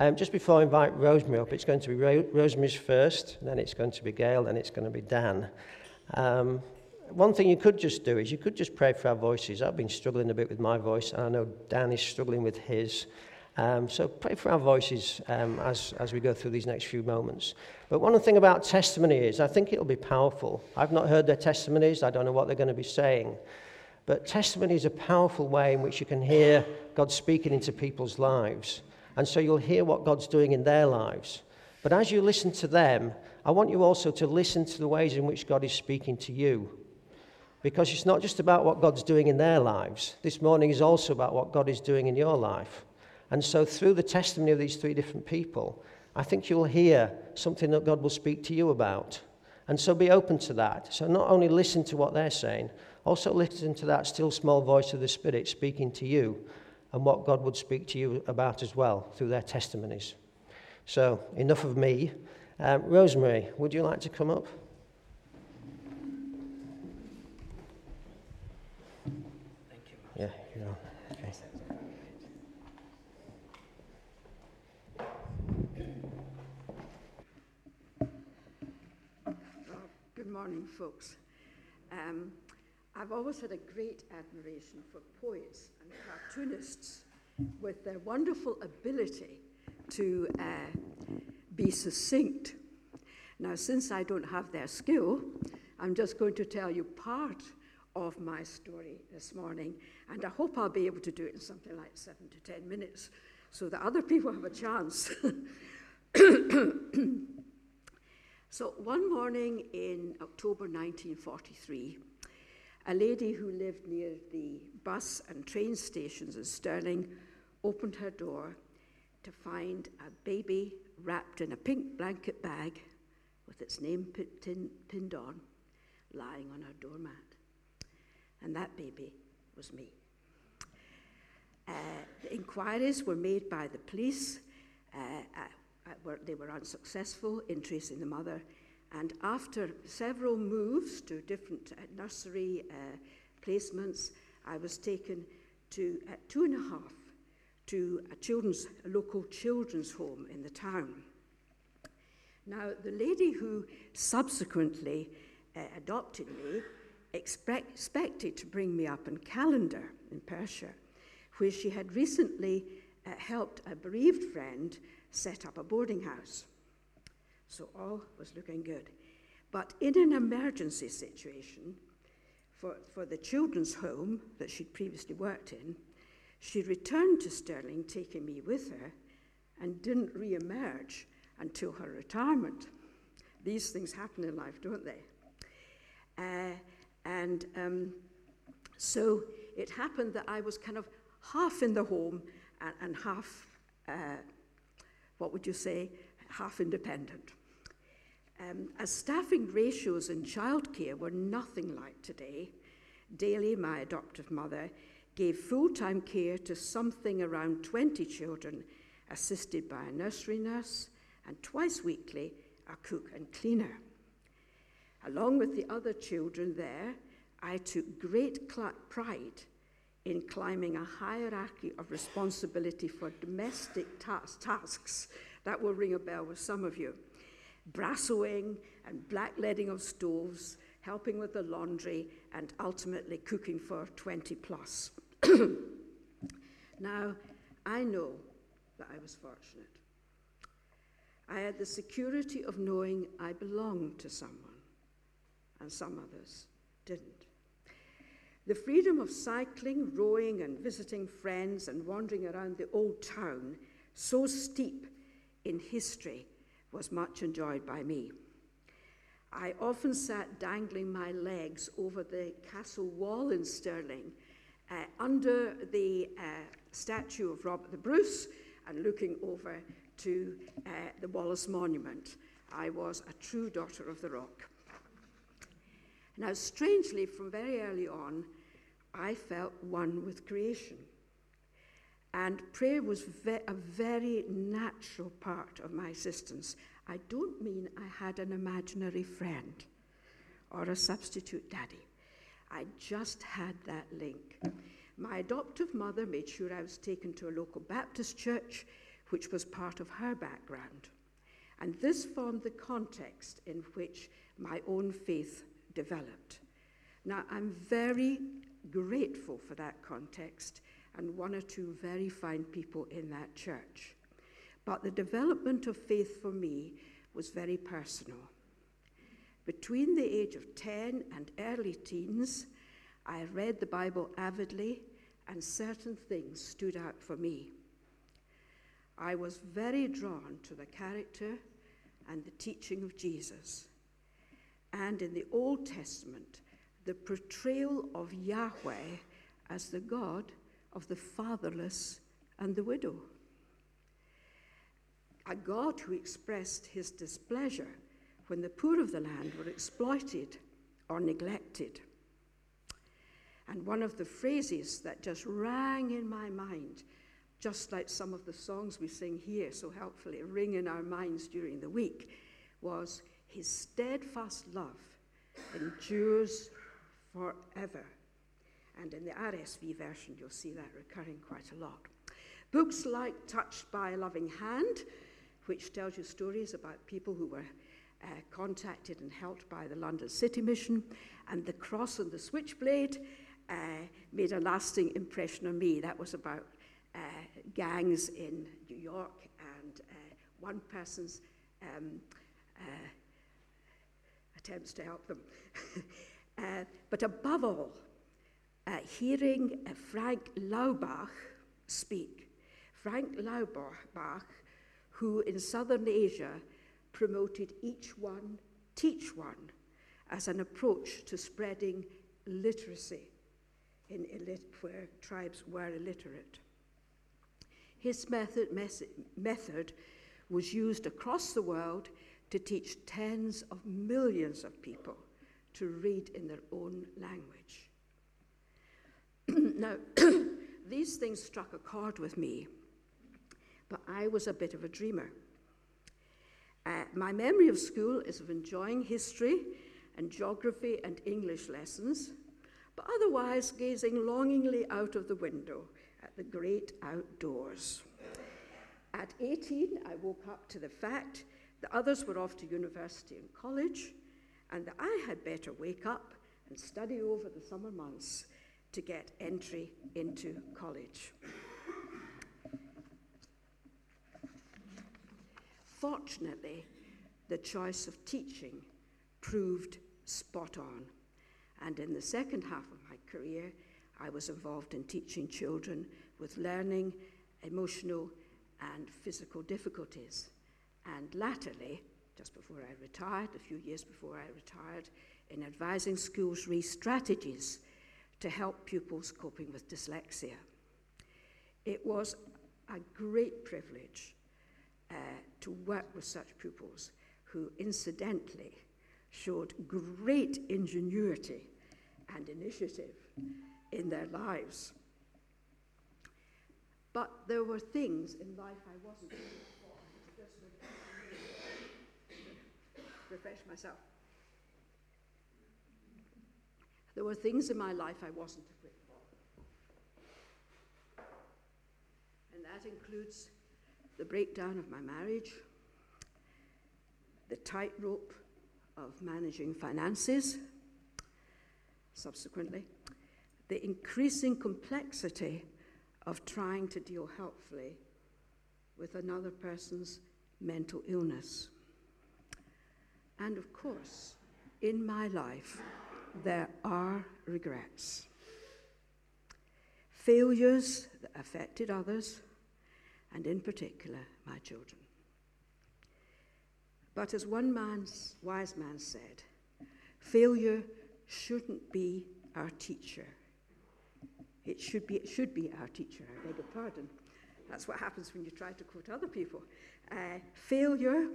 Um, just before I invite Rosemary up, it's going to be Ro- Rosemary's first, then it's going to be Gail, then it's going to be Dan. Um, one thing you could just do is you could just pray for our voices. I've been struggling a bit with my voice, and I know Dan is struggling with his. Um, so pray for our voices um, as, as we go through these next few moments. But one thing about testimony is I think it'll be powerful. I've not heard their testimonies, I don't know what they're going to be saying. But testimony is a powerful way in which you can hear God speaking into people's lives. And so you'll hear what God's doing in their lives. But as you listen to them, I want you also to listen to the ways in which God is speaking to you. Because it's not just about what God's doing in their lives, this morning is also about what God is doing in your life. And so, through the testimony of these three different people, I think you'll hear something that God will speak to you about. And so, be open to that. So, not only listen to what they're saying, also listen to that still small voice of the Spirit speaking to you and what God would speak to you about as well through their testimonies. So, enough of me. Um, Rosemary, would you like to come up? Thank you. Yeah, you know. Okay. Good morning, folks. Um, I've always had a great admiration for poets and cartoonists with their wonderful ability to uh, be succinct. Now, since I don't have their skill, I'm just going to tell you part of my story this morning, and I hope I'll be able to do it in something like seven to ten minutes so that other people have a chance. so, one morning in October 1943, a lady who lived near the bus and train stations in Stirling opened her door to find a baby wrapped in a pink blanket bag with its name pinned on, lying on her doormat. And that baby was me. Uh, the inquiries were made by the police. Uh, uh, were, they were unsuccessful in tracing the mother, and after several moves to different uh, nursery uh, placements, I was taken to at two and a half to a children's a local children's home in the town. Now, the lady who subsequently uh, adopted me expect, expected to bring me up in Callander in Perthshire, where she had recently uh, helped a bereaved friend set up a boarding house. So all was looking good. But in an emergency situation, for, for the children's home that she'd previously worked in, she returned to Stirling, taking me with her, and didn't re emerge until her retirement. These things happen in life, don't they? Uh, and um, so it happened that I was kind of half in the home and, and half, uh, what would you say, half independent. Um, as staffing ratios in childcare were nothing like today, Daly, my adoptive mother, gave full time care to something around 20 children, assisted by a nursery nurse, and twice weekly, a cook and cleaner. Along with the other children there, I took great pride in climbing a hierarchy of responsibility for domestic tas- tasks. That will ring a bell with some of you brassoing and blackleading of stoves, helping with the laundry, and ultimately cooking for 20 plus. now, I know that I was fortunate. I had the security of knowing I belonged to someone, and some others didn't. The freedom of cycling, rowing, and visiting friends and wandering around the old town, so steep in history was much enjoyed by me. I often sat dangling my legs over the castle wall in Stirling, uh, under the uh, statue of Robert the Bruce, and looking over to uh, the Wallace Monument. I was a true daughter of the rock. Now, strangely, from very early on, I felt one with creation. And prayer was ve- a very natural part of my existence. I don't mean I had an imaginary friend or a substitute daddy. I just had that link. My adoptive mother made sure I was taken to a local Baptist church which was part of her background. And this formed the context in which my own faith developed. Now, I'm very grateful for that context and one or two very fine people in that church. But the development of faith for me was very personal. Between the age of 10 and early teens, I read the Bible avidly, and certain things stood out for me. I was very drawn to the character and the teaching of Jesus. And in the Old Testament, the portrayal of Yahweh as the God of the fatherless and the widow. A God who expressed his displeasure when the poor of the land were exploited or neglected. And one of the phrases that just rang in my mind, just like some of the songs we sing here so helpfully ring in our minds during the week, was His steadfast love endures forever. And in the RSV version, you'll see that recurring quite a lot. Books like Touched by a Loving Hand, which tells you stories about people who were uh, contacted and helped by the London City Mission, and The Cross and the Switchblade uh, made a lasting impression on me. That was about uh, gangs in New York and uh, one person's um, uh, attempts to help them. Uh, but above all, hearing Frank Laubach speak, Frank Laubach, who in southern Asia promoted each one, teach one, as an approach to spreading literacy in where tribes were illiterate. His method, method was used across the world to teach tens of millions of people to read in their own language. now, these things struck a chord with me, but I was a bit of a dreamer. Uh, my memory of school is of enjoying history and geography and English lessons, but otherwise gazing longingly out of the window at the great outdoors. At 18, I woke up to the fact that others were off to university and college, and that I had better wake up and study over the summer months to get entry into college. Fortunately, the choice of teaching proved spot on. And in the second half of my career, I was involved in teaching children with learning, emotional, and physical difficulties. And latterly, just before I retired, a few years before I retired, in advising schools re strategies to help pupils coping with dyslexia. It was a great privilege uh, to work with such pupils who, incidentally, showed great ingenuity and initiative in their lives. But there were things in life I wasn't refresh myself. There were things in my life I wasn't equipped for. And that includes the breakdown of my marriage, the tightrope of managing finances, subsequently, the increasing complexity of trying to deal helpfully with another person's mental illness. And of course, in my life, there are regrets. Failures that affected others, and in particular, my children. But as one man's, wise man said, failure shouldn't be our teacher. It should be, it should be our teacher, I beg your pardon. That's what happens when you try to quote other people. Uh, failure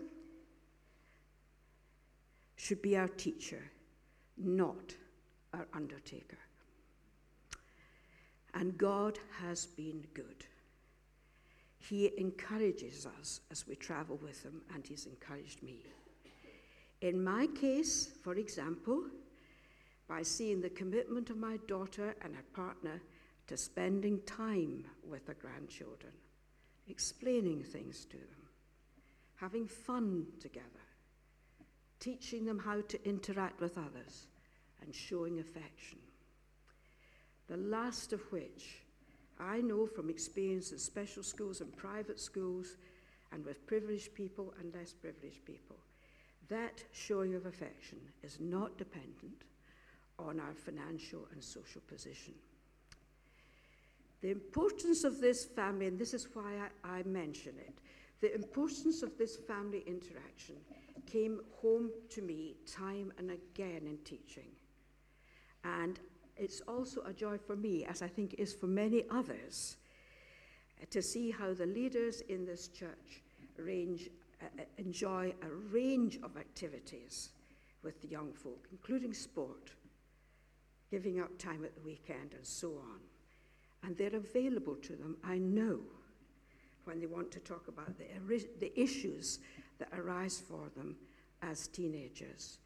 should be our teacher, not our undertaker. And God has been good. He encourages us as we travel with Him, and He's encouraged me. In my case, for example, by seeing the commitment of my daughter and her partner to spending time with the grandchildren, explaining things to them, having fun together, teaching them how to interact with others, and showing affection. The last of which I know from experience in special schools and private schools and with privileged people and less privileged people. That showing of affection is not dependent on our financial and social position. The importance of this family, and this is why I, I mention it, the importance of this family interaction came home to me time and again in teaching. And it's also a joy for me, as I think it is for many others, to see how the leaders in this church range, uh, uh, enjoy a range of activities with the young folk, including sport, giving up time at the weekend, and so on. And they're available to them, I know, when they want to talk about the, the issues that arise for them as teenagers.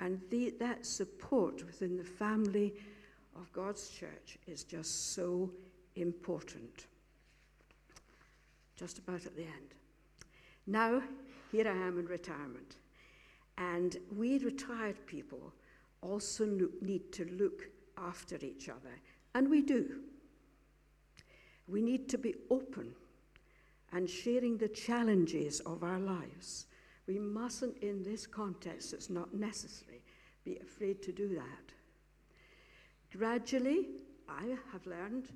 And the, that support within the family of God's church is just so important. Just about at the end. Now, here I am in retirement. And we retired people also need to look after each other. And we do. We need to be open and sharing the challenges of our lives. We mustn't, in this context, it's not necessary, be afraid to do that. Gradually, I have learned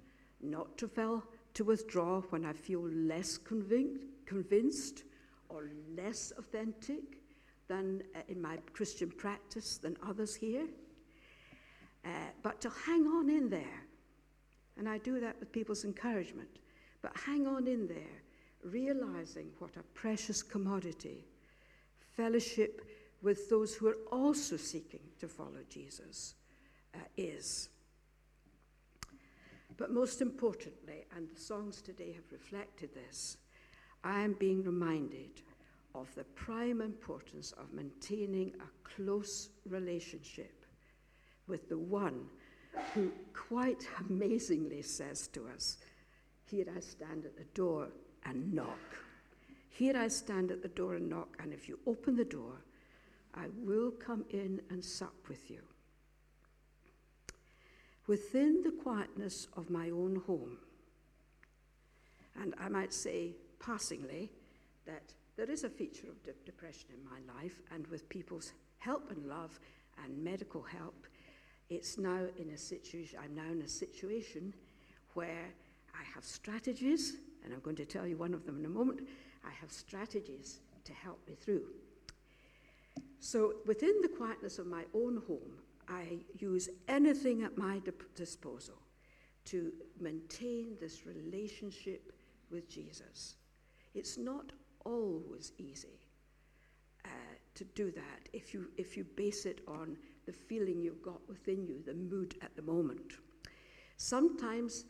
not to, fail, to withdraw when I feel less convinced or less authentic than uh, in my Christian practice than others here. Uh, but to hang on in there, and I do that with people's encouragement, but hang on in there, realizing what a precious commodity fellowship with those who are also seeking to follow Jesus uh, is. But most importantly, and the songs today have reflected this, I am being reminded of the prime importance of maintaining a close relationship with the one who quite amazingly says to us, Here I stand at the door and knock. Here I stand at the door and knock, and if you open the door, I will come in and sup with you within the quietness of my own home. And I might say, passingly, that there is a feature of de- depression in my life, and with people's help and love and medical help, it's now in a situation, I'm now in a situation where I have strategies, and I'm going to tell you one of them in a moment. I have strategies to help me through. So, within the quietness of my own home, I use anything at my disposal to maintain this relationship with Jesus. It's not always easy uh, to do that if you, if you base it on the feeling you've got within you, the mood at the moment. Sometimes,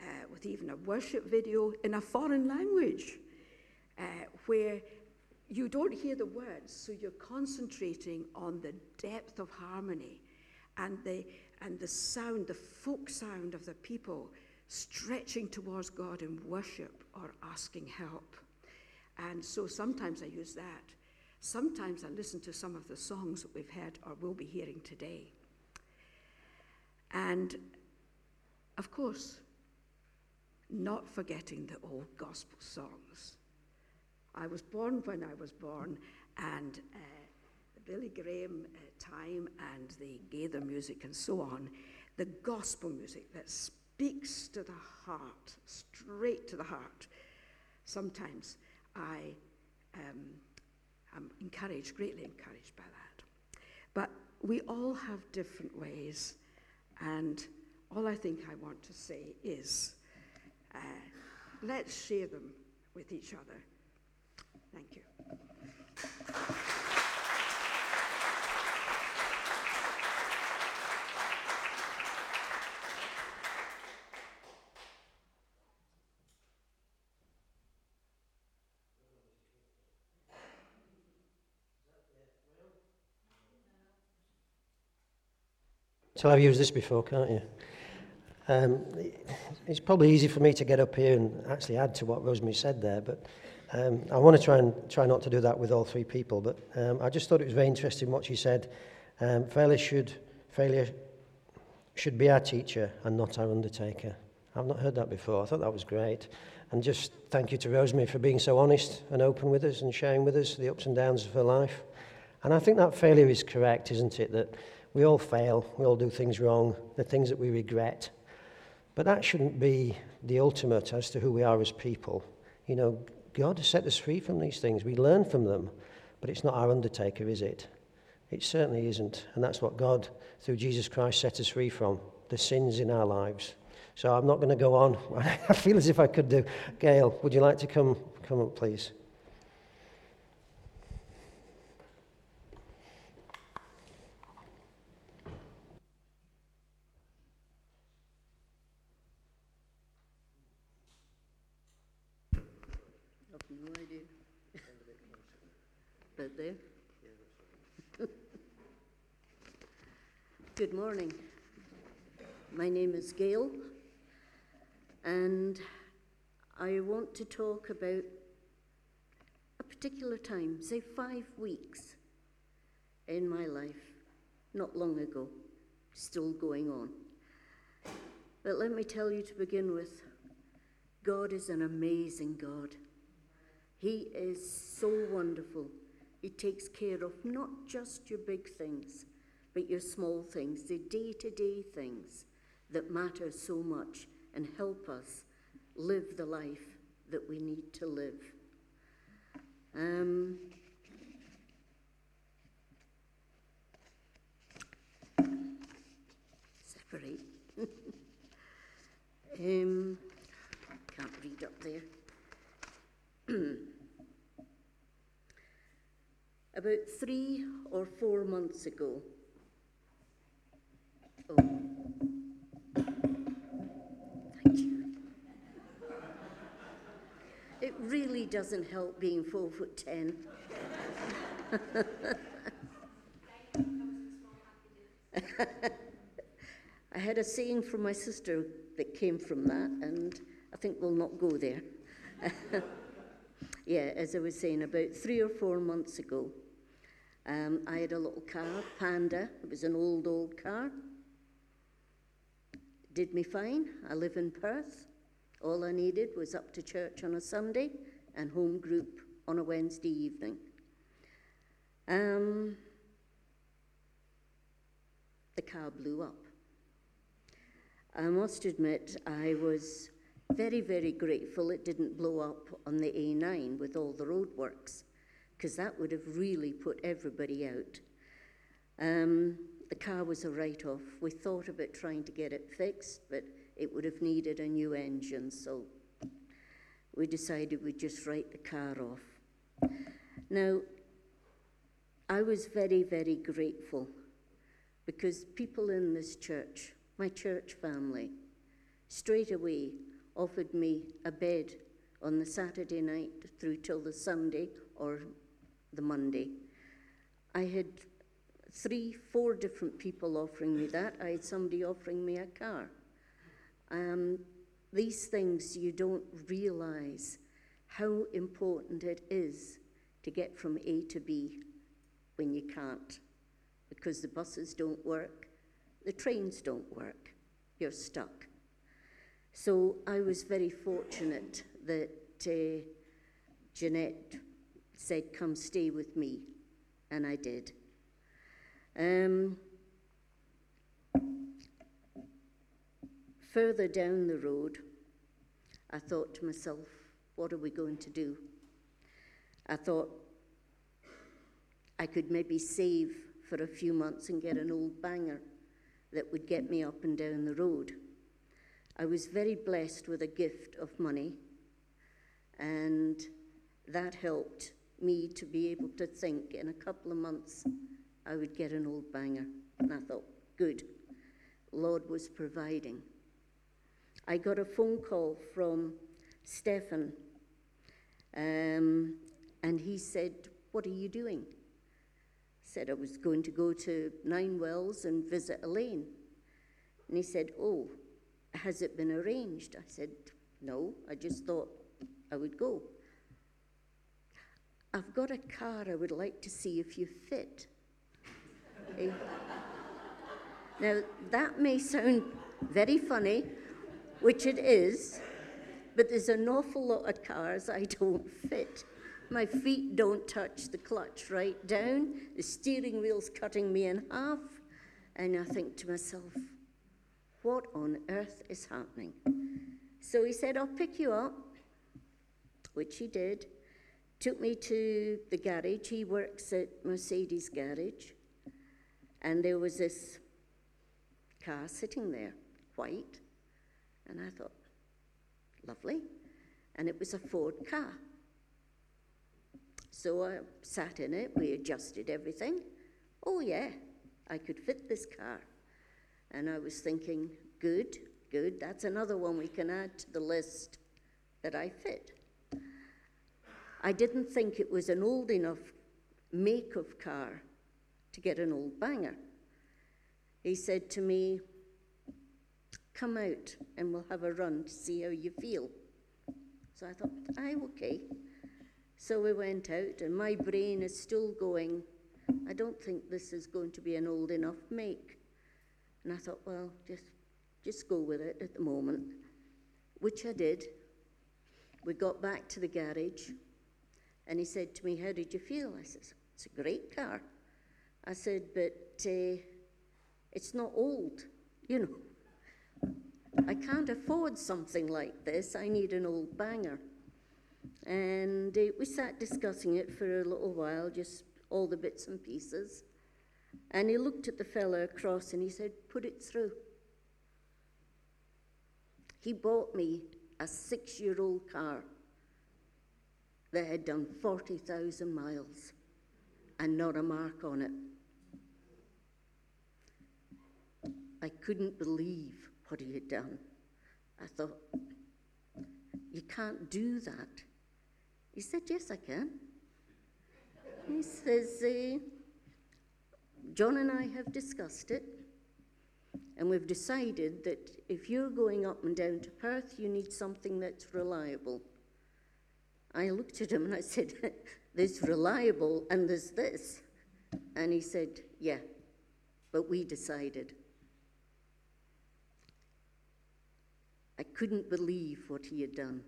uh, with even a worship video in a foreign language, uh, where you don't hear the words, so you're concentrating on the depth of harmony and the, and the sound, the folk sound of the people stretching towards God in worship or asking help. And so sometimes I use that. Sometimes I listen to some of the songs that we've heard or will be hearing today. And of course, not forgetting the old gospel songs. I was born when I was born, and uh, Billy Graham uh, time and the Gaither music and so on, the gospel music that speaks to the heart, straight to the heart. Sometimes I um, am encouraged, greatly encouraged by that. But we all have different ways, and all I think I want to say is uh, let's share them with each other. Thank you. So I've used this before, can't you? Um, it's probably easy for me to get up here and actually add to what Rosemary said there, but um, I want to try and try not to do that with all three people. But um, I just thought it was very interesting what she said. Um, failure should failure should be our teacher and not our undertaker. I've not heard that before. I thought that was great. And just thank you to Rosemary for being so honest and open with us and sharing with us the ups and downs of her life. And I think that failure is correct, isn't it? That we all fail, we all do things wrong, the things that we regret, But that shouldn't be the ultimate as to who we are as people. You know, God has set us free from these things. We learn from them, but it's not our undertaker, is it? It certainly isn't. And that's what God, through Jesus Christ, set us free from the sins in our lives. So I'm not going to go on. I feel as if I could do. Gail, would you like to come, come up, please? About there? Good morning. My name is Gail, and I want to talk about a particular time, say five weeks in my life, not long ago, still going on. But let me tell you to begin with God is an amazing God. He is so wonderful. He takes care of not just your big things, but your small things, the day to day things that matter so much and help us live the life that we need to live. Um, separate. um, can't read up there. About three or four months ago, thank you. It really doesn't help being four foot ten. I had a saying from my sister that came from that, and I think we'll not go there. yeah, as I was saying, about three or four months ago, um, I had a little car, Panda. It was an old, old car. Did me fine. I live in Perth. All I needed was up to church on a Sunday and home group on a Wednesday evening. Um, the car blew up. I must admit, I was very, very grateful it didn't blow up on the A9 with all the roadworks, because that would have really put everybody out. Um, the car was a write off. We thought about trying to get it fixed, but it would have needed a new engine, so we decided we'd just write the car off. Now, I was very, very grateful because people in this church, my church family, straight away offered me a bed on the Saturday night through till the Sunday or the Monday. I had three, four different people offering me that. I had somebody offering me a car. Um, these things you don't realize how important it is to get from A to B when you can't because the buses don't work, the trains don't work, you're stuck. So I was very fortunate that uh, Jeanette said, Come stay with me, and I did. Um, further down the road, I thought to myself, What are we going to do? I thought I could maybe save for a few months and get an old banger that would get me up and down the road. I was very blessed with a gift of money, and that helped me to be able to think in a couple of months I would get an old banger. And I thought, good, Lord was providing. I got a phone call from Stefan, um, and he said, What are you doing? said I was going to go to Ninewells and visit Elaine. And he said, Oh, Has it been arranged? I said, No, I just thought I would go. I've got a car I would like to see if you fit. Eh? Now, that may sound very funny, which it is, but there's an awful lot of cars I don't fit. My feet don't touch the clutch right down, the steering wheel's cutting me in half, and I think to myself, what on earth is happening? So he said, I'll pick you up, which he did. Took me to the garage. He works at Mercedes Garage. And there was this car sitting there, white. And I thought, lovely. And it was a Ford car. So I sat in it, we adjusted everything. Oh, yeah, I could fit this car. And I was thinking, good, good, that's another one we can add to the list that I fit. I didn't think it was an old enough make of car to get an old banger. He said to me, Come out and we'll have a run to see how you feel. So I thought, aye, okay. So we went out, and my brain is still going, I don't think this is going to be an old enough make. And I thought, well, just, just go with it at the moment, which I did. We got back to the garage, and he said to me, How did you feel? I said, It's a great car. I said, But uh, it's not old, you know. I can't afford something like this. I need an old banger. And uh, we sat discussing it for a little while, just all the bits and pieces. And he looked at the fellow across and he said, Put it through. He bought me a six year old car that had done 40,000 miles and not a mark on it. I couldn't believe what he had done. I thought, You can't do that. He said, Yes, I can. He says, uh, John and I have discussed it, and we've decided that if you're going up and down to Perth, you need something that's reliable. I looked at him and I said, There's reliable and there's this. And he said, Yeah, but we decided. I couldn't believe what he had done.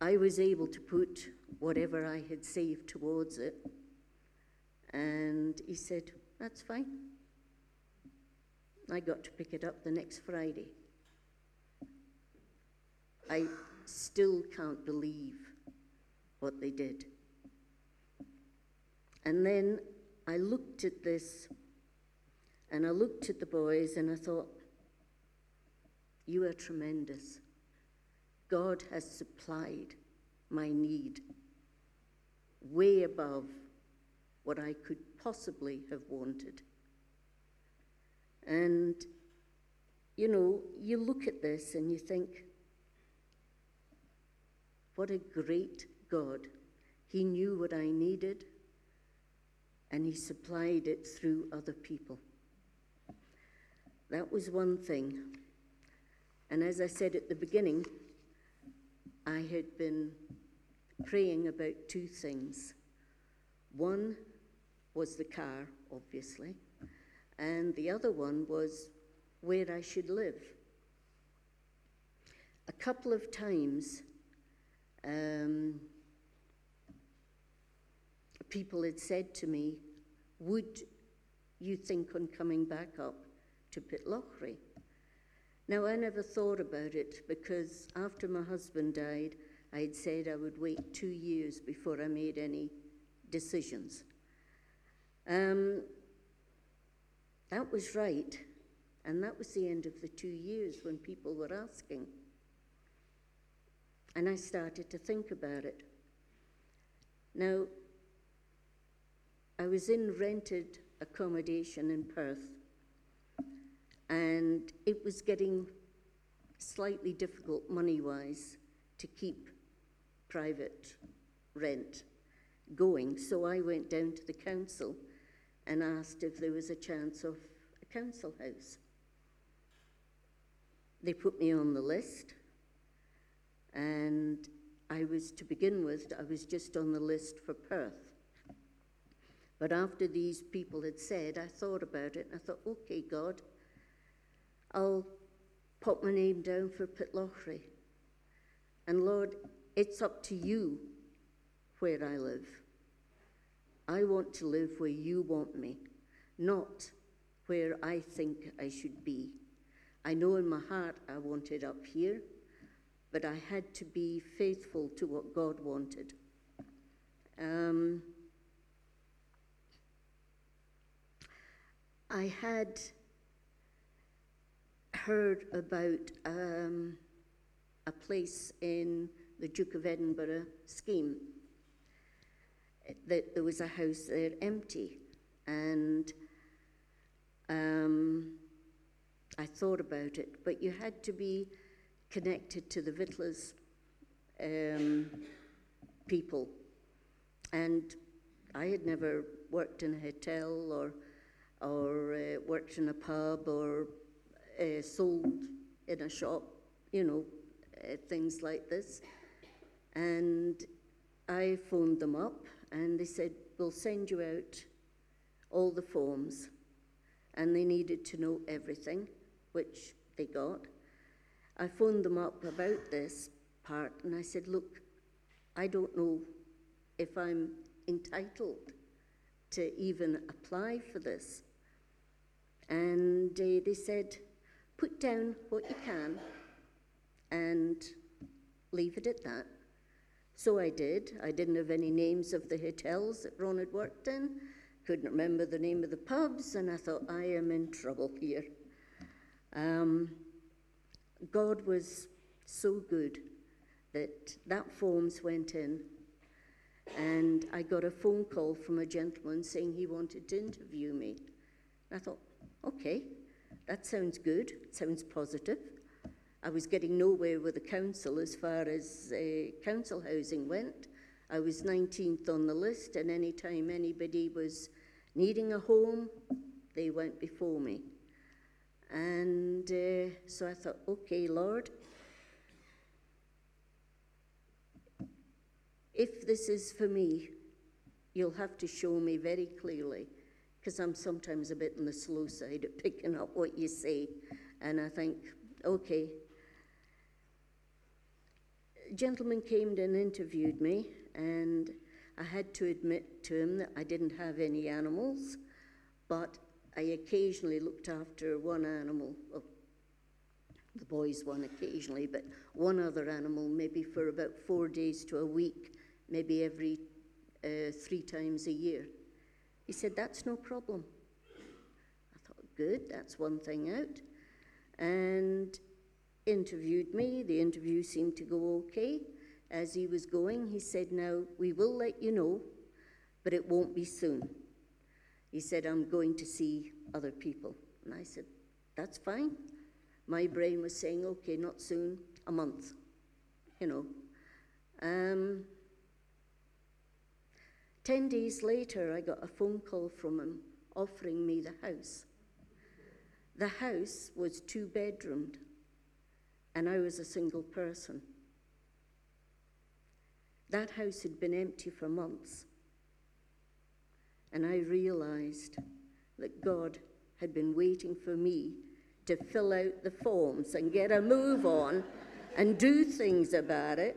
I was able to put whatever I had saved towards it. And he said, That's fine. I got to pick it up the next Friday. I still can't believe what they did. And then I looked at this and I looked at the boys and I thought, You are tremendous. God has supplied my need way above what I could possibly have wanted. And, you know, you look at this and you think, what a great God. He knew what I needed and He supplied it through other people. That was one thing. And as I said at the beginning, I had been praying about two things. One was the car, obviously, and the other one was where I should live. A couple of times, um, people had said to me, Would you think on coming back up to Pitlochry? Now, I never thought about it because after my husband died, I had said I would wait two years before I made any decisions. Um, that was right, and that was the end of the two years when people were asking. And I started to think about it. Now, I was in rented accommodation in Perth, and it was getting slightly difficult money wise to keep private rent going. So I went down to the council and asked if there was a chance of a council house. they put me on the list, and I was, to begin with, I was just on the list for Perth. But after these people had said, I thought about it and I thought, okay, God, I'll put my name down for Pitlochry. And Lord, it's up to you where I live. I want to live where you want me, not where I think I should be. I know in my heart I wanted up here, but I had to be faithful to what God wanted. Um, I had heard about um, a place in the Duke of Edinburgh scheme. That there was a house there empty, and um, I thought about it, but you had to be connected to the Victuallers um, people, and I had never worked in a hotel or or uh, worked in a pub or uh, sold in a shop, you know, uh, things like this. And I phoned them up and they said, We'll send you out all the forms. And they needed to know everything, which they got. I phoned them up about this part and I said, Look, I don't know if I'm entitled to even apply for this. And uh, they said, put down what you can and leave it at that. So I did. I didn't have any names of the hotels that Ron had worked in, couldn't remember the name of the pubs, and I thought, I am in trouble here. Um, God was so good that that forms went in, and I got a phone call from a gentleman saying he wanted to interview me. I thought, okay, that sounds good, sounds positive. I was getting nowhere with the council as far as uh, council housing went. I was 19th on the list, and any time anybody was needing a home, they went before me. And uh, so I thought, okay, Lord, if this is for me, you'll have to show me very clearly because I'm sometimes a bit on the slow side at picking up what you say. And I think, okay. A gentleman came and interviewed me, and I had to admit to him that I didn't have any animals, but I occasionally looked after one animal, well, the boys one occasionally, but one other animal maybe for about four days to a week, maybe every uh, three times a year. He said, That's no problem. I thought, Good, that's one thing out. And interviewed me. The interview seemed to go okay. As he was going, he said, Now, we will let you know, but it won't be soon. He said, I'm going to see other people. And I said, That's fine. My brain was saying, Okay, not soon, a month, you know. Um, Ten days later, I got a phone call from him offering me the house. The house was two bedroomed, and I was a single person. That house had been empty for months, and I realized that God had been waiting for me to fill out the forms and get a move on and do things about it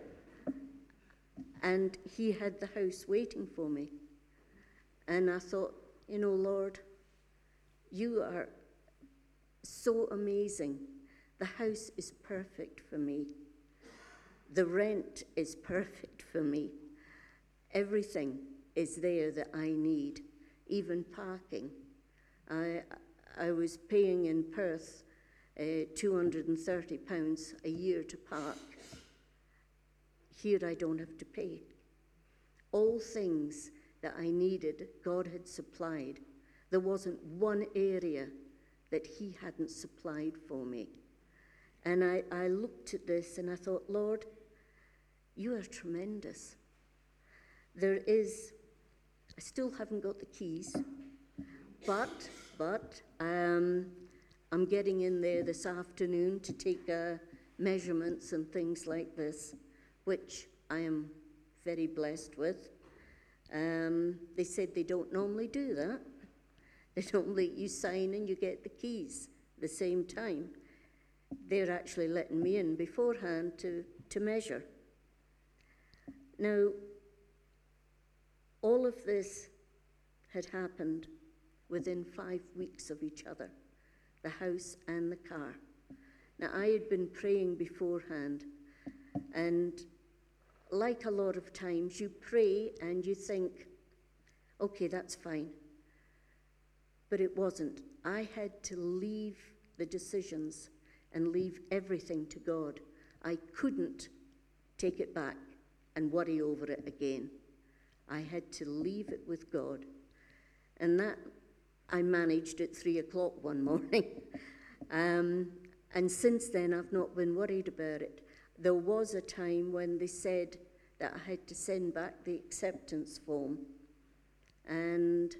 and he had the house waiting for me. And I thought, you know, Lord, you are so amazing. The house is perfect for me. The rent is perfect for me. Everything is there that I need, even parking. I, I was paying in Perth uh, £230 a year to park. Here I don't have to pay. All things that I needed, God had supplied. There wasn't one area that He hadn't supplied for me. And I, I looked at this and I thought, Lord, you are tremendous. There is, I still haven't got the keys, but, but, um, I'm getting in there this afternoon to take uh, measurements and things like this, which I am very blessed with. Um, they said they don't normally do that. They normally, you sign and you get the keys at the same time. They're actually letting me in beforehand to, to measure. Now, all of this had happened within five weeks of each other the house and the car. Now, I had been praying beforehand, and like a lot of times, you pray and you think, okay, that's fine. But it wasn't. I had to leave the decisions and leave everything to God. I couldn't take it back and worry over it again. I had to leave it with God. And that I managed at three o'clock one morning. um, and since then, I've not been worried about it. There was a time when they said that I had to send back the acceptance form. And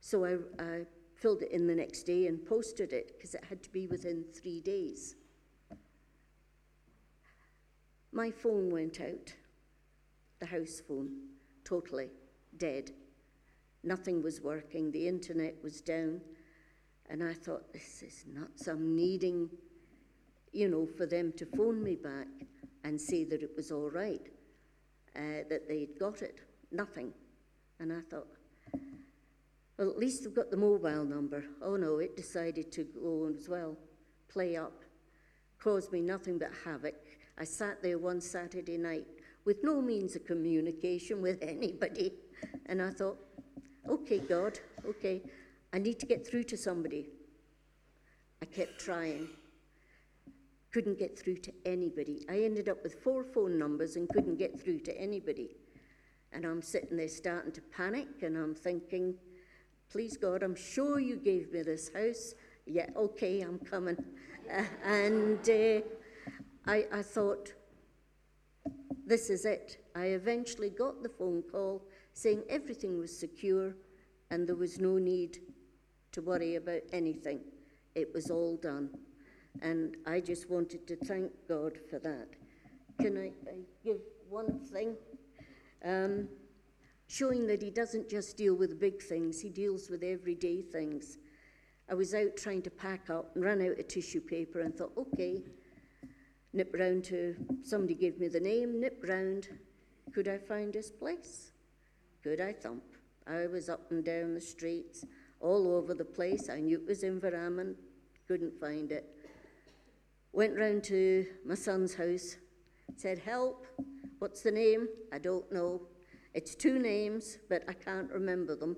so I, I filled it in the next day and posted it because it had to be within three days. My phone went out, the house phone, totally dead. Nothing was working, the internet was down. And I thought, this is nuts. I'm needing, you know, for them to phone me back and say that it was all right, uh, that they'd got it. Nothing. And I thought, well, at least they've got the mobile number. Oh no, it decided to go as well, play up, caused me nothing but havoc. I sat there one Saturday night with no means of communication with anybody, and I thought, okay, God, okay, I need to get through to somebody. I kept trying. Couldn't get through to anybody. I ended up with four phone numbers and couldn't get through to anybody. And I'm sitting there starting to panic, and I'm thinking, please God, I'm sure you gave me this house. Yeah, okay, I'm coming. Uh, and uh, I, I thought, this is it. I eventually got the phone call saying everything was secure and there was no need to worry about anything. It was all done. And I just wanted to thank God for that. Can I, I give one thing? Um, showing that he doesn't just deal with big things, he deals with everyday things. I was out trying to pack up and ran out of tissue paper and thought, okay, nip round to somebody gave me the name, nip round. Could I find this place? Could I thump? I was up and down the streets, all over the place. I knew it was Inveralmond, couldn't find it. Went round to my son's house, said, Help, what's the name? I don't know. It's two names, but I can't remember them.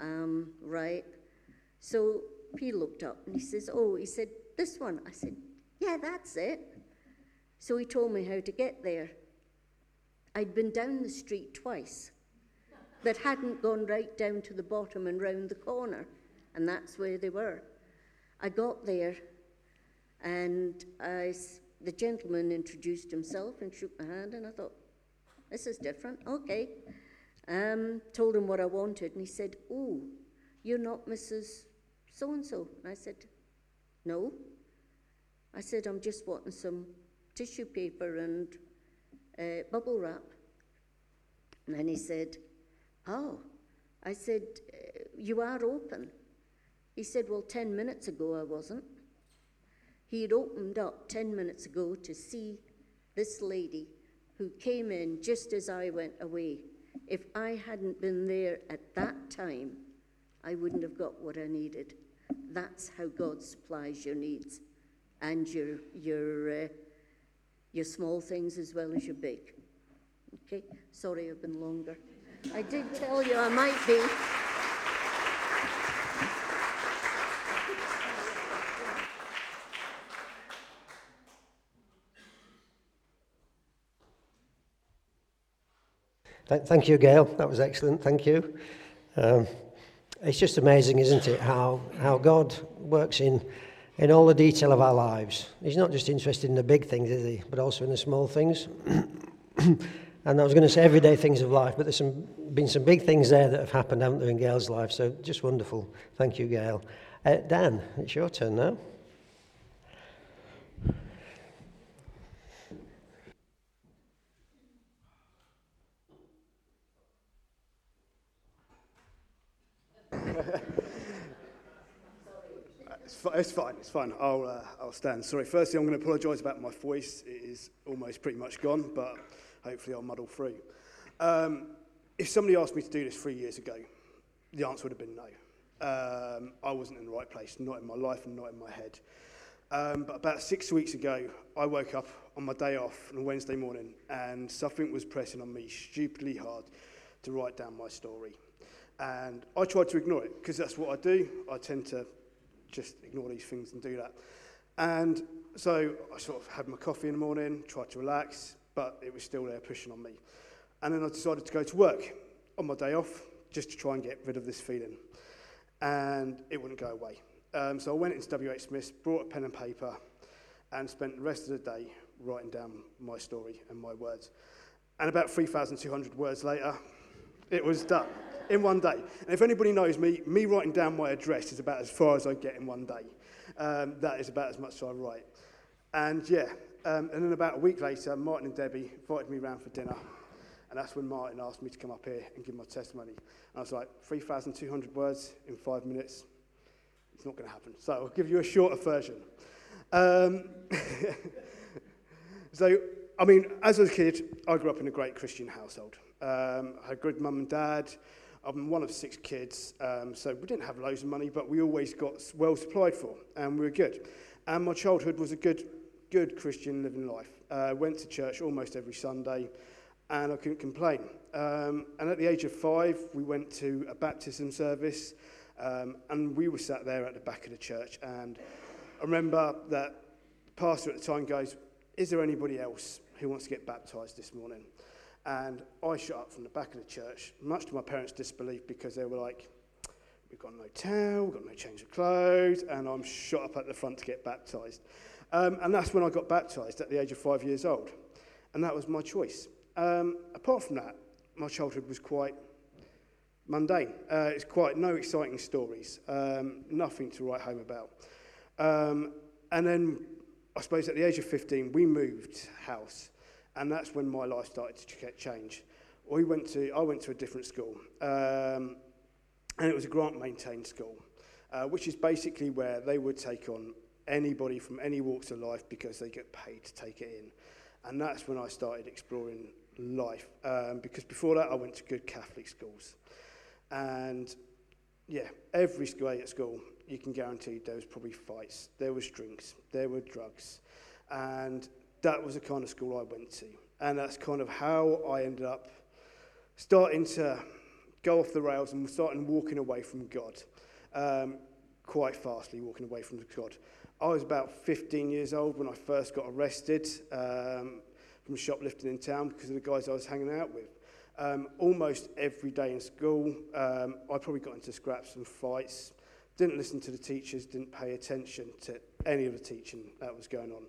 Um, right. So he looked up and he says, Oh, he said, This one. I said, Yeah, that's it. So he told me how to get there. I'd been down the street twice, but hadn't gone right down to the bottom and round the corner, and that's where they were. I got there, and I, the gentleman introduced himself and shook my hand, and I thought, this is different. Okay. Um, told him what I wanted, and he said, Oh, you're not Mrs. So and so. And I said, No. I said, I'm just wanting some tissue paper and uh, bubble wrap. And then he said, Oh. I said, You are open. He said, Well, 10 minutes ago I wasn't. He had opened up 10 minutes ago to see this lady who came in just as I went away. If I hadn't been there at that time, I wouldn't have got what I needed. That's how God supplies your needs and your, your, uh, your small things as well as your big. Okay? Sorry I've been longer. I did tell you I might be. Thank you, Gail. That was excellent. Thank you. Um, it's just amazing, isn't it, how, how God works in, in all the detail of our lives. He's not just interested in the big things, is he, but also in the small things. and I was going to say everyday things of life, but there's some, been some big things there that have happened, haven't there, in Gail's life. So just wonderful. Thank you, Gail. Uh, Dan, it's your turn now. It's, fine, it's fine. I'll, uh, I'll stand. Sorry, firstly, I'm going to apologise about my voice. It is almost pretty much gone, but hopefully I'll muddle through. Um, if somebody asked me to do this three years ago, the answer would have been no. Um, I wasn't in the right place, not in my life and not in my head. Um, but about six weeks ago, I woke up on my day off on a Wednesday morning and something was pressing on me stupidly hard to write down my story. And I tried to ignore it because that's what I do. I tend to just ignore these things and do that. And so I sort of had my coffee in the morning, tried to relax, but it was still there pushing on me. And then I decided to go to work on my day off just to try and get rid of this feeling. And it wouldn't go away. Um, so I went into WH Smith's, brought a pen and paper, and spent the rest of the day writing down my story and my words. And about 3,200 words later, it was done in one day. And if anybody knows me, me writing down my address is about as far as I get in one day. Um, that is about as much as I write. And yeah, um, and then about a week later, Martin and Debbie invited me round for dinner. And that's when Martin asked me to come up here and give my testimony. And I was like, 3,200 words in five minutes? It's not going to happen. So I'll give you a shorter version. Um, so, I mean, as a kid, I grew up in a great Christian household. Um, had good mum and dad. I'm one of six kids, um, so we didn't have loads of money, but we always got well supplied for, and we were good. And my childhood was a good, good Christian living life. Uh, went to church almost every Sunday, and I couldn't complain. Um, and at the age of five, we went to a baptism service, um, and we were sat there at the back of the church. And I remember that pastor at the time goes, "Is there anybody else who wants to get baptized this morning?" And I shot up from the back of the church, much to my parents' disbelief, because they were like, We've got no towel, we've got no change of clothes, and I'm shot up at the front to get baptized. Um, and that's when I got baptized at the age of five years old. And that was my choice. Um, apart from that, my childhood was quite mundane. Uh, it's quite no exciting stories, um, nothing to write home about. Um, and then, I suppose at the age of 15, we moved house. And that's when my life started to change. We went to, I went to a different school, um, and it was a grant maintained school, uh, which is basically where they would take on anybody from any walks of life because they get paid to take it in. And that's when I started exploring life, um, because before that I went to good Catholic schools. And yeah, every school at school, you can guarantee there was probably fights, there was drinks, there were drugs. And that was the kind of school I went to. And that's kind of how I ended up starting to go off the rails and starting walking away from God. Um, quite fastly walking away from God. I was about 15 years old when I first got arrested um, from shoplifting in town because of the guys I was hanging out with. Um, almost every day in school, um, I probably got into scraps and fights, didn't listen to the teachers, didn't pay attention to any of the teaching that was going on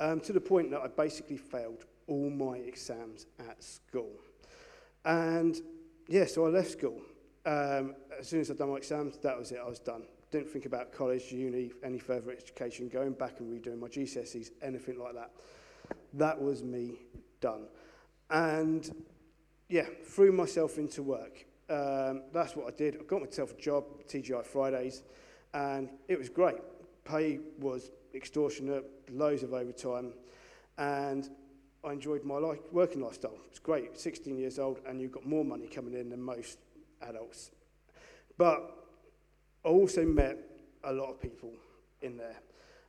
um, to the point that I basically failed all my exams at school. And yeah, so I left school. Um, as soon as I'd done my exams, that was it, I was done. Didn't think about college, uni, any further education, going back and redoing my GCSEs, anything like that. That was me done. And yeah, threw myself into work. Um, that's what I did. I got myself a job, TGI Fridays, and it was great. Pay was extortionate, loads of overtime, and I enjoyed my life, working lifestyle. It's great, 16 years old, and you've got more money coming in than most adults. But I also met a lot of people in there,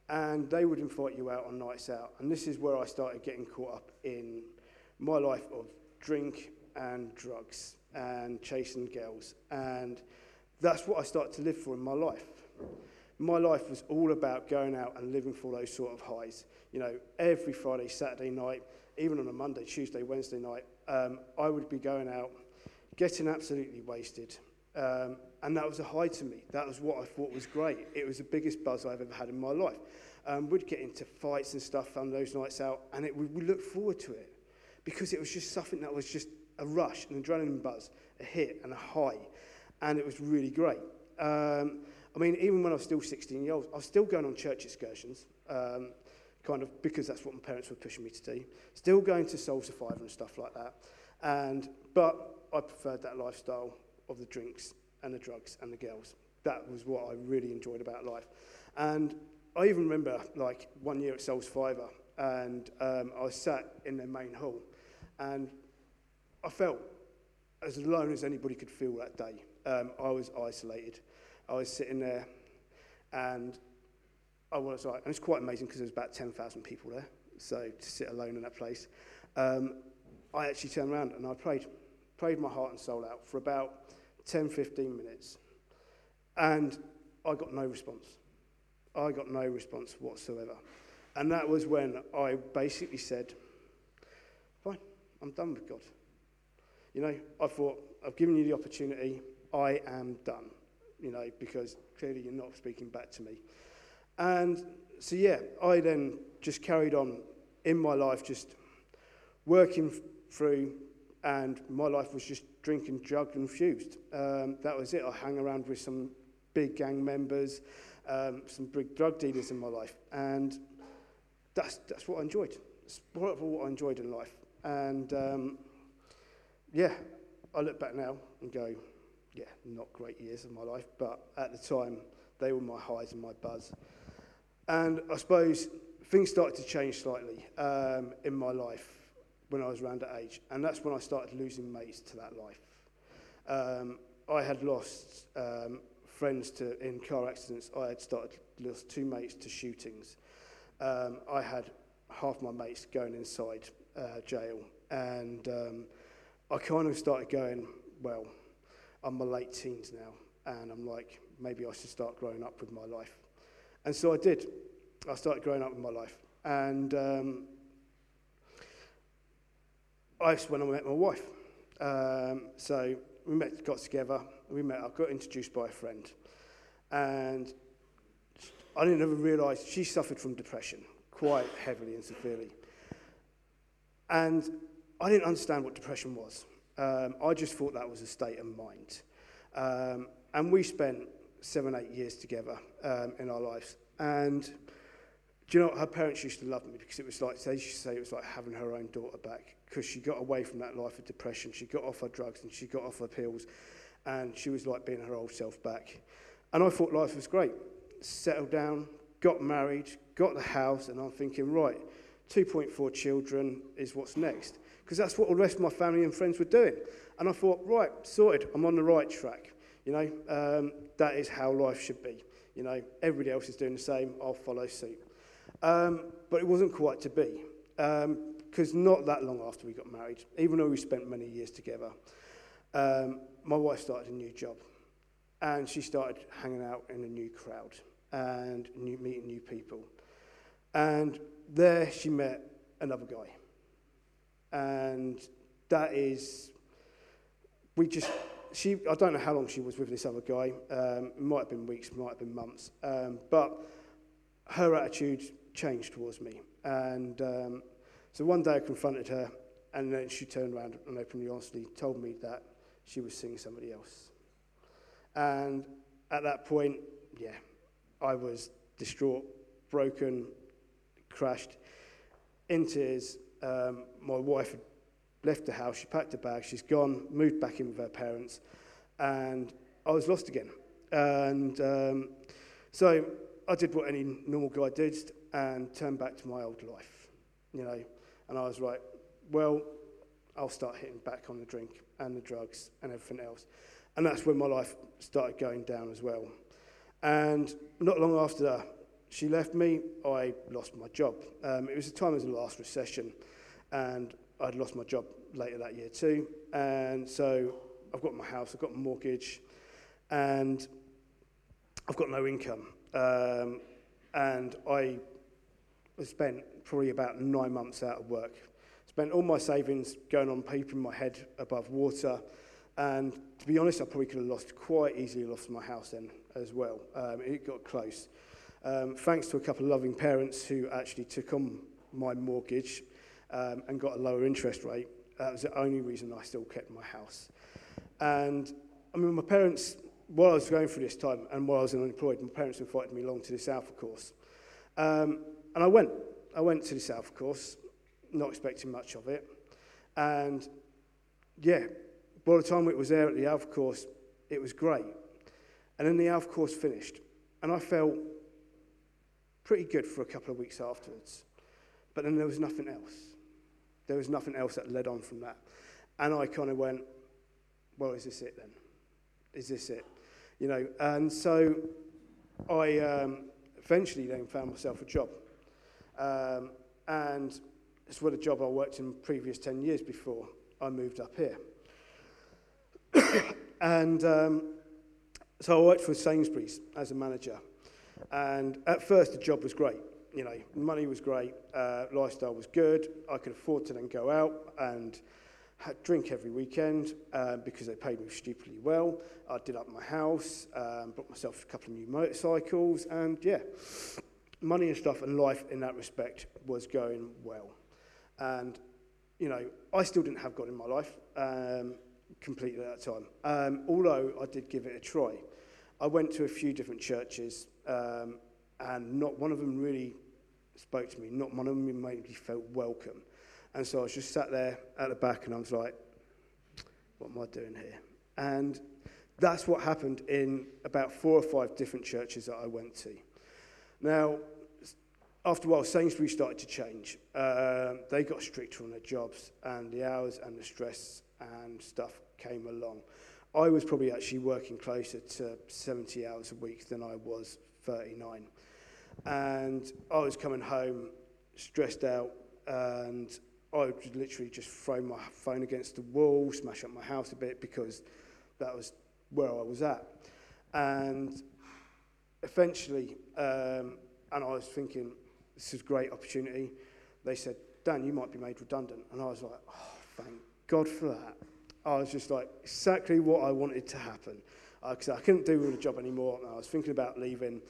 and they would invite you out on nights out. And this is where I started getting caught up in my life of drink and drugs and chasing girls. And that's what I started to live for in my life my life was all about going out and living for those sort of highs. You know, every Friday, Saturday night, even on a Monday, Tuesday, Wednesday night, um, I would be going out, getting absolutely wasted. Um, and that was a high to me. That was what I thought was great. It was the biggest buzz I've ever had in my life. Um, we'd get into fights and stuff on those nights out, and it, we, looked forward to it because it was just something that was just a rush, an adrenaline buzz, a hit, and a high. And it was really great. Um, I mean, even when I was still 16 years old, I was still going on church excursions, um, kind of because that's what my parents were pushing me to do. Still going to Soul Survivor and stuff like that. And, but I preferred that lifestyle of the drinks and the drugs and the girls. That was what I really enjoyed about life. And I even remember, like, one year at Soul Survivor, and um, I sat in their main hall, and I felt as alone as anybody could feel that day. Um, I was isolated. I was sitting there, and I was like, and it's quite amazing because there's about 10,000 people there. So to sit alone in that place, um, I actually turned around and I prayed, prayed my heart and soul out for about 10, 15 minutes, and I got no response. I got no response whatsoever. And that was when I basically said, fine, I'm done with God. You know, I thought, I've given you the opportunity, I am done, you know, because clearly you're not speaking back to me. And so, yeah, I then just carried on in my life, just working through, and my life was just drinking, drugged, and fused. Um, that was it. I hang around with some big gang members, um, some big drug dealers in my life, and that's, that's what I enjoyed. It's what I enjoyed in life. And um, yeah, I look back now and go, yeah, not great years of my life, but at the time, they were my highs and my buzz. And I suppose things started to change slightly um, in my life when I was around that age, and that's when I started losing mates to that life. Um, I had lost um, friends to in car accidents. I had started lost two mates to shootings. Um, I had half my mates going inside uh, jail, and um, I kind of started going, well, I'm my late teens now, and I'm like, maybe I should start growing up with my life. And so I did. I started growing up with my life. And um, I when I met my wife. Um, so we met, got together, we met, I got introduced by a friend. And I didn't ever realise she suffered from depression quite heavily and severely. And I didn't understand what depression was. Um, I just thought that was a state of mind. Um, and we spent seven, eight years together um, in our lives. And do you know what? Her parents used to love me because it was like, they used to say it was like having her own daughter back because she got away from that life of depression. She got off her drugs and she got off her pills. And she was like being her old self back. And I thought life was great. Settled down, got married, got the house, and I'm thinking, right, 2.4 children is what's next because that's what all the rest of my family and friends were doing. And I thought, right, sorted, I'm on the right track. You know, um, that is how life should be. You know, everybody else is doing the same, I'll follow suit. Um, but it wasn't quite to be, because um, not that long after we got married, even though we spent many years together, um, my wife started a new job. And she started hanging out in a new crowd and new, meeting new people. And there she met another guy. And that is, we just, she, I don't know how long she was with this other guy. Um, might have been weeks, might have been months. Um, but her attitude changed towards me. And um, so one day I confronted her, and then she turned around and openly, honestly told me that she was seeing somebody else. And at that point, yeah, I was distraught, broken, crashed, in tears, um, my wife had left the house, she packed her bag, she's gone, moved back in with her parents, and I was lost again. And um, so I did what any normal guy did and turned back to my old life, you know. And I was like, well, I'll start hitting back on the drink and the drugs and everything else. And that's when my life started going down as well. And not long after she left me, I lost my job. Um, it was the time of the last recession, and I'd lost my job later that year too. And so I've got my house, I've got my mortgage, and I've got no income. Um, and I spent probably about nine months out of work. Spent all my savings going on keeping my head above water. And to be honest, I probably could have lost quite easily lost my house then as well. Um, it got close. Um, thanks to a couple of loving parents who actually took on my mortgage um, and got a lower interest rate. That was the only reason I still kept my house. And I mean, my parents while I was going through this time and while I was unemployed, my parents invited me along to the Alpha course. Um, and I went. I went to this Alpha course, not expecting much of it. And yeah, by the time it was there at the Alpha course, it was great. And then the Alpha course finished. And I felt pretty good for a couple of weeks afterwards. But then there was nothing else. There was nothing else that led on from that. And I kind of went, well, is this it then? Is this it? You know, and so I um, eventually then found myself a job. Um, and it's what a job I worked in previous 10 years before I moved up here. and um, so I worked for Sainsbury's as a manager. And at first, the job was great. You know, money was great, uh, lifestyle was good. I could afford to then go out and had drink every weekend uh, because they paid me stupidly well. I did up my house, um, bought myself a couple of new motorcycles, and yeah, money and stuff and life in that respect was going well. And, you know, I still didn't have God in my life um, completely at that time, um, although I did give it a try. I went to a few different churches, um, and not one of them really spoke to me. Not one of them made me feel welcome. And so I was just sat there at the back, and I was like, what am I doing here? And that's what happened in about four or five different churches that I went to. Now, after a while, Sainsbury started to change. Uh, they got stricter on their jobs, and the hours and the stress and stuff came along. I was probably actually working closer to 70 hours a week than I was 39. And I was coming home stressed out, and I would literally just throw my phone against the wall, smash up my house a bit because that was where I was at. And eventually, um, and I was thinking, this is a great opportunity. They said, Dan, you might be made redundant. And I was like, oh, thank God for that. I was just like, exactly what I wanted to happen. Because uh, I couldn't do the job anymore. And I was thinking about leaving.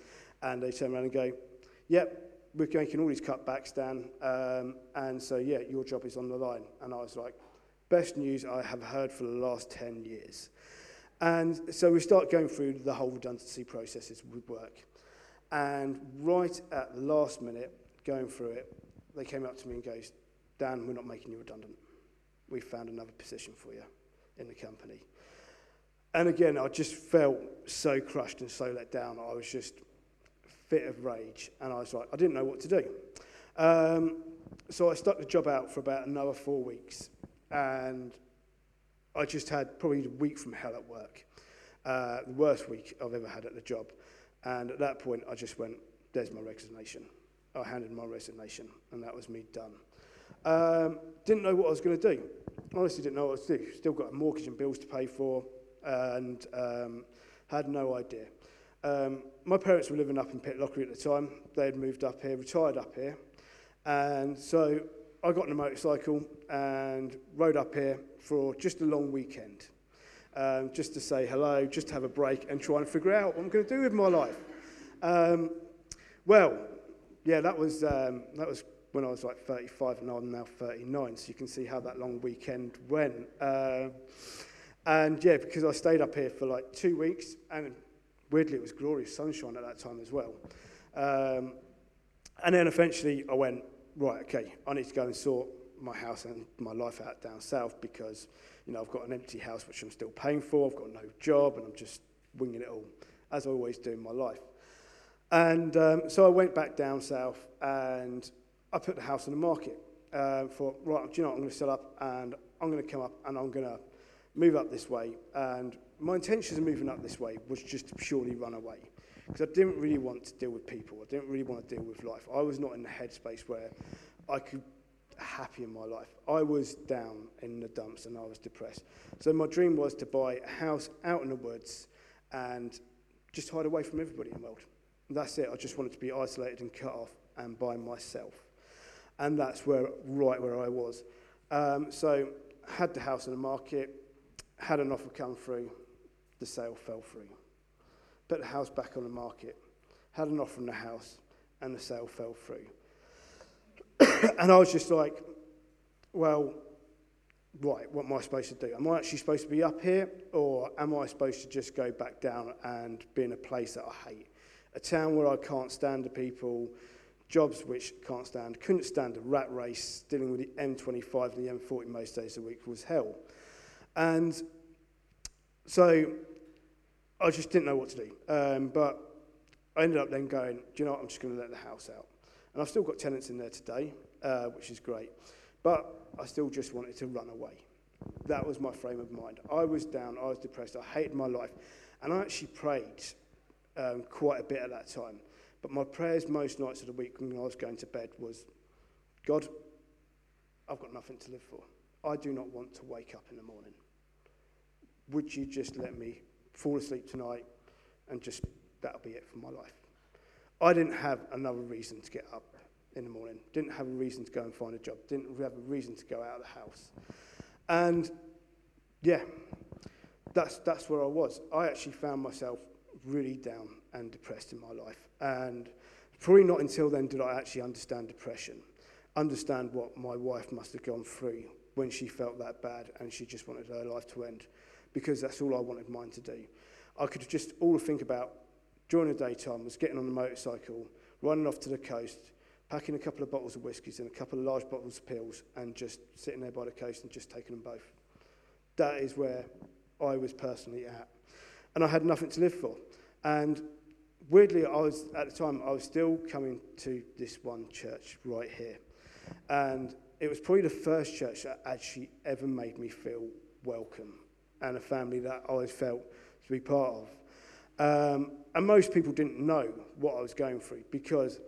And they turned around and go, yep, we're making all these cutbacks, Dan. Um, and so, yeah, your job is on the line. And I was like, best news I have heard for the last 10 years. And so we start going through the whole redundancy processes with work. And right at the last minute, going through it, they came up to me and goes, Dan, we're not making you redundant. We found another position for you in the company. And again, I just felt so crushed and so let down. I was just fit of rage. And I was like, I didn't know what to do. Um, so I stuck the job out for about another four weeks. And I just had probably a week from hell at work. Uh, the worst week I've ever had at the job. And at that point, I just went, there's my resignation. I handed my resignation, and that was me done. Um, didn't know what I was going to do. Honestly, didn't know what to do. Still got a mortgage and bills to pay for, and um, had no idea. Um, my parents were living up in Pitlochry at the time. They had moved up here, retired up here. And so I got on a motorcycle and rode up here for just a long weekend um, just to say hello, just to have a break and try and figure out what I'm going to do with my life. Um, well, yeah, that was, um, that was when I was like 35 and I'm now 39, so you can see how that long weekend went. Uh, and yeah, because I stayed up here for like two weeks, and weirdly it was glorious sunshine at that time as well. Um, and then eventually I went, right, okay, I need to go and sort my house and my life out down south because you know, I've got an empty house which I'm still paying for, I've got no job, and I'm just winging it all, as I always do in my life. And um, so I went back down south and I put the house on the market. Uh, for right, do you know what, I'm going to sell up and I'm going to come up and I'm going to move up this way. And my intentions of moving up this way was just to purely run away. Because I didn't really want to deal with people. I didn't really want to deal with life. I was not in the headspace where I could happy in my life. I was down in the dumps and I was depressed. So my dream was to buy a house out in the woods and just hide away from everybody in the world. And that's it. I just wanted to be isolated and cut off and by myself. And that's where right where I was. Um, so had the house in the market, had an offer come through, the sale fell through. Put the house back on the market, had an offer on the house, and the sale fell through. and I was just like, well, right, what am I supposed to do? Am I actually supposed to be up here, or am I supposed to just go back down and be in a place that I hate? A town where I can't stand the people, jobs which can't stand, couldn't stand a rat race, dealing with the M25 and the M40 most days the week was hell. And so I just didn't know what to do. Um, but I ended up then going, do you know what, I'm just going to let the house out. And I've still got tenants in there today, uh, which is great. But I still just wanted to run away. That was my frame of mind. I was down, I was depressed, I hated my life. And I actually prayed um, quite a bit at that time. But my prayers most nights of the week when I was going to bed was, God, I've got nothing to live for. I do not want to wake up in the morning. Would you just let me fall asleep tonight and just, that'll be it for my life? I didn't have another reason to get up in the morning, didn't have a reason to go and find a job, didn't have a reason to go out of the house. And yeah, that's, that's where I was. I actually found myself really down and depressed in my life. And probably not until then did I actually understand depression, understand what my wife must have gone through when she felt that bad and she just wanted her life to end, because that's all I wanted mine to do. I could just all think about during the daytime was getting on the motorcycle, running off to the coast, packing a couple of bottles of whiskies and a couple of large bottles of pills and just sitting there by the coast and just taking them both. That is where I was personally at. And I had nothing to live for. And weirdly, I was at the time, I was still coming to this one church right here. And it was probably the first church that actually ever made me feel welcome and a family that I always felt to be part of. Um, and most people didn't know what I was going through because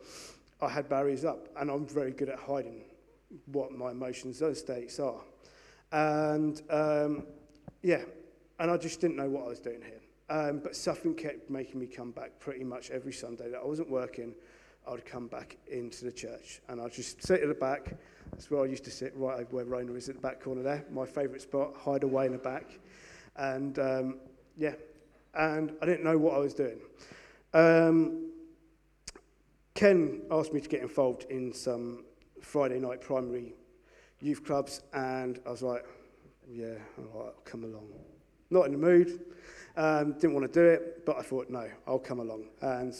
I had barriers up, and I'm very good at hiding what my emotions, those states are. And um, yeah, and I just didn't know what I was doing here. Um, but something kept making me come back pretty much every Sunday that I wasn't working. I would come back into the church and I'd just sit at the back. That's where I used to sit, right where Rona is at the back corner there. My favourite spot, hide away in the back. And um, yeah, and I didn't know what I was doing. Um, Ken asked me to get involved in some Friday night primary youth clubs, and I was like, yeah, all right, I'll come along. Not in the mood, um, didn't want to do it, but I thought, no, I'll come along and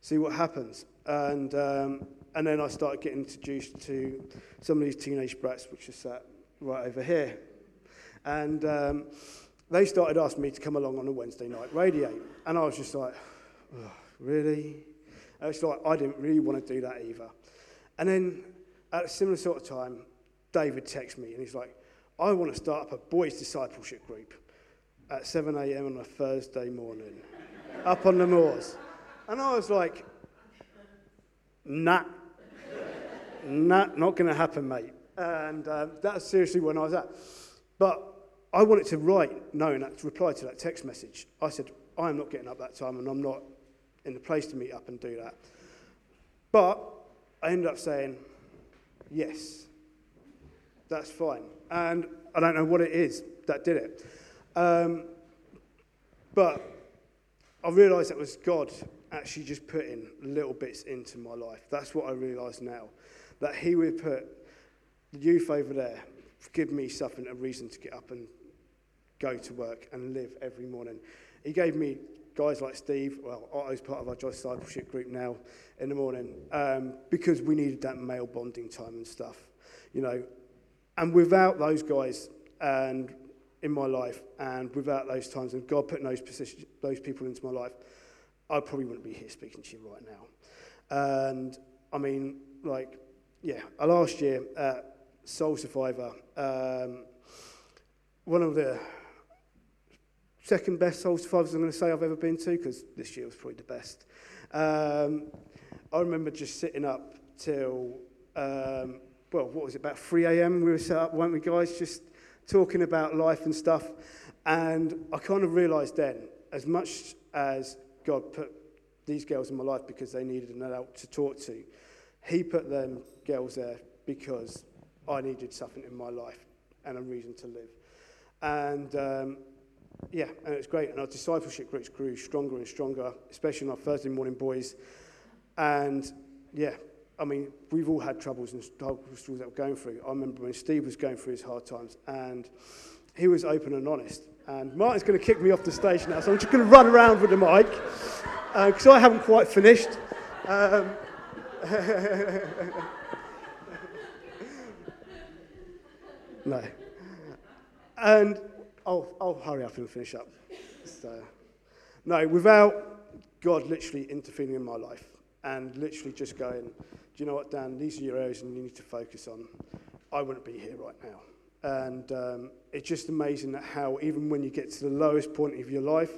see what happens. And, um, and then I started getting introduced to some of these teenage brats, which are sat right over here. And um, they started asking me to come along on a Wednesday night radio. And I was just like, really? And it's like, I didn't really want to do that either. And then at a similar sort of time, David texts me and he's like, I want to start up a boys' discipleship group at 7 a.m. on a Thursday morning up on the moors. And I was like, nah, nah, not going to happen, mate. And um, that's seriously when I was at. But I wanted to write, knowing that to reply to that text message. I said, I am not getting up that time and I'm not in the place to meet up and do that. But I ended up saying, yes, that's fine. And I don't know what it is that did it. Um, but I realised that was God actually just putting little bits into my life. That's what I realise now. That He would put the youth over there, give me something, a reason to get up and go to work and live every morning. He gave me guys like Steve, well, Otto's part of our discipleship group now in the morning, um, because we needed that male bonding time and stuff, you know. And without those guys and in my life, and without those times, and God putting those, positions, those people into my life, I probably wouldn't be here speaking to you right now. And I mean, like, yeah, last year at Soul Survivor, um, one of the second best Soul Survivors I'm going to say I've ever been to, because this year was probably the best. Um, I remember just sitting up till, um, well, what was it, about 3 a.m. we were set up, weren't we, guys, just talking about life and stuff. And I kind of realised then, as much as God put these girls in my life because they needed an adult to talk to, He put them girls there because I needed something in my life and a reason to live. And um, yeah, and it's great. And our discipleship groups grew stronger and stronger, especially in our Thursday morning boys. And yeah, I mean, we've all had troubles and struggles that we're going through. I remember when Steve was going through his hard times, and he was open and honest. And Martin's going to kick me off the stage now, so I'm just going to run around with the mic because uh, I haven't quite finished. Um, no. And I'll, I'll hurry up and finish up. So, no, without God literally intervening in my life and literally just going, do you know what, Dan, these are your areas and you need to focus on, I wouldn't be here right now. And um, it's just amazing that how, even when you get to the lowest point of your life,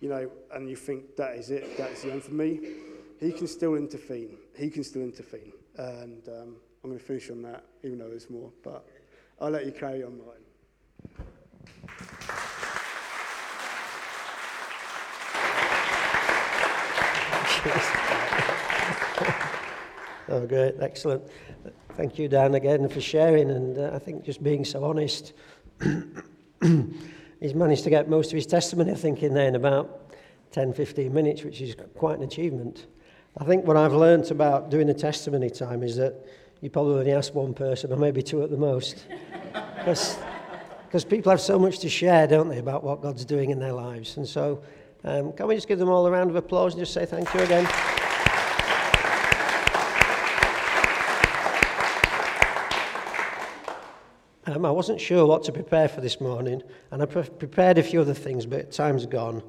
you know, and you think that is it, that is the end for me, he can still intervene. He can still intervene. And um, I'm going to finish on that, even though there's more. But I'll let you carry on, Martin. oh, great, excellent. Thank you, Dan, again for sharing, and uh, I think just being so honest. He's managed to get most of his testimony, I think, in there in about 10, 15 minutes, which is quite an achievement. I think what I've learnt about doing a testimony time is that you probably only ask one person, or maybe two at the most. Because people have so much to share, don't they, about what God's doing in their lives. And so, um, can we just give them all a round of applause and just say thank you again? Um, I wasn't sure what to prepare for this morning, and I pre- prepared a few other things, but time's gone.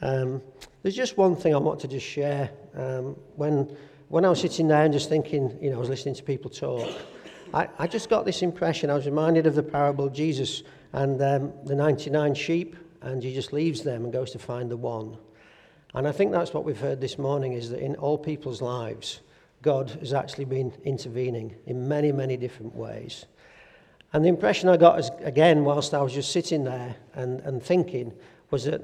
Um, there's just one thing I want to just share. Um, when, when I was sitting there and just thinking, you know, I was listening to people talk, I, I just got this impression. I was reminded of the parable of Jesus and um, the 99 sheep, and he just leaves them and goes to find the one. And I think that's what we've heard this morning is that in all people's lives, God has actually been intervening in many, many different ways. And the impression I got, is, again, whilst I was just sitting there and, and thinking, was that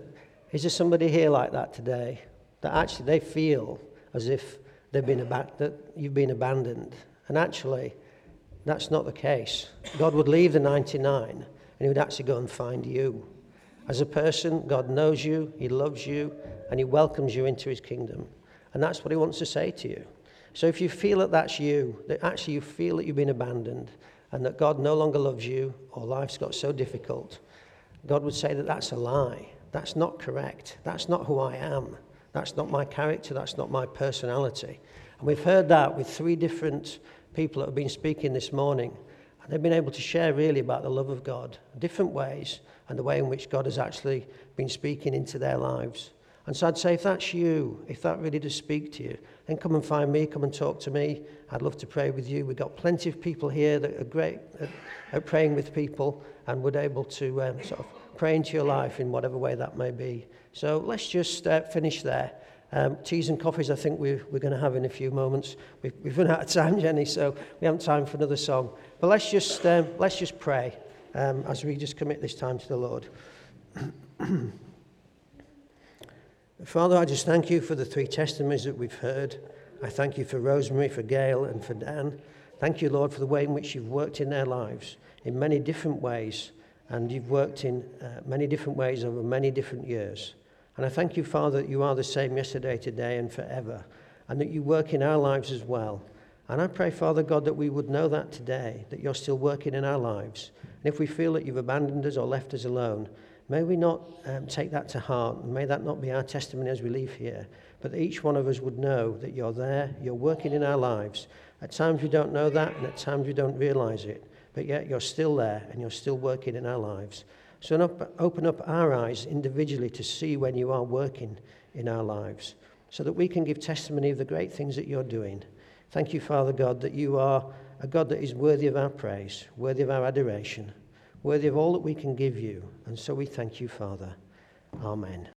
is there somebody here like that today? That actually they feel as if they've been ab- that you've been abandoned. And actually, that's not the case. God would leave the 99 and he would actually go and find you. As a person, God knows you, he loves you, and he welcomes you into his kingdom. And that's what he wants to say to you. So if you feel that that's you, that actually you feel that you've been abandoned, and that God no longer loves you or life's got so difficult, God would say that that's a lie. That's not correct. That's not who I am. That's not my character. That's not my personality. And we've heard that with three different people that have been speaking this morning. And they've been able to share really about the love of God, different ways, and the way in which God has actually been speaking into their lives. And so I'd say, if that's you, if that really does speak to you, then come and find me, come and talk to me. I'd love to pray with you. We've got plenty of people here that are great at, at praying with people and would able to um, sort of pray into your life in whatever way that may be. So let's just uh, finish there. Um, teas and coffees, I think we're, we're going to have in a few moments. We've, we've run out of time, Jenny, so we haven't time for another song. But let's just, um, let's just pray um, as we just commit this time to the Lord. Father, I just thank you for the three testimonies that we've heard. I thank you for Rosemary, for Gail, and for Dan. Thank you, Lord, for the way in which you've worked in their lives in many different ways, and you've worked in uh, many different ways over many different years. And I thank you, Father, that you are the same yesterday, today, and forever, and that you work in our lives as well. And I pray, Father God, that we would know that today, that you're still working in our lives. And if we feel that you've abandoned us or left us alone, May we not um, take that to heart. May that not be our testimony as we leave here, but that each one of us would know that you're there, you're working in our lives. At times we don't know that, and at times we don't realize it, but yet you're still there and you're still working in our lives. So open up our eyes individually to see when you are working in our lives so that we can give testimony of the great things that you're doing. Thank you, Father God, that you are a God that is worthy of our praise, worthy of our adoration worthy of all that we can give you. And so we thank you, Father. Amen.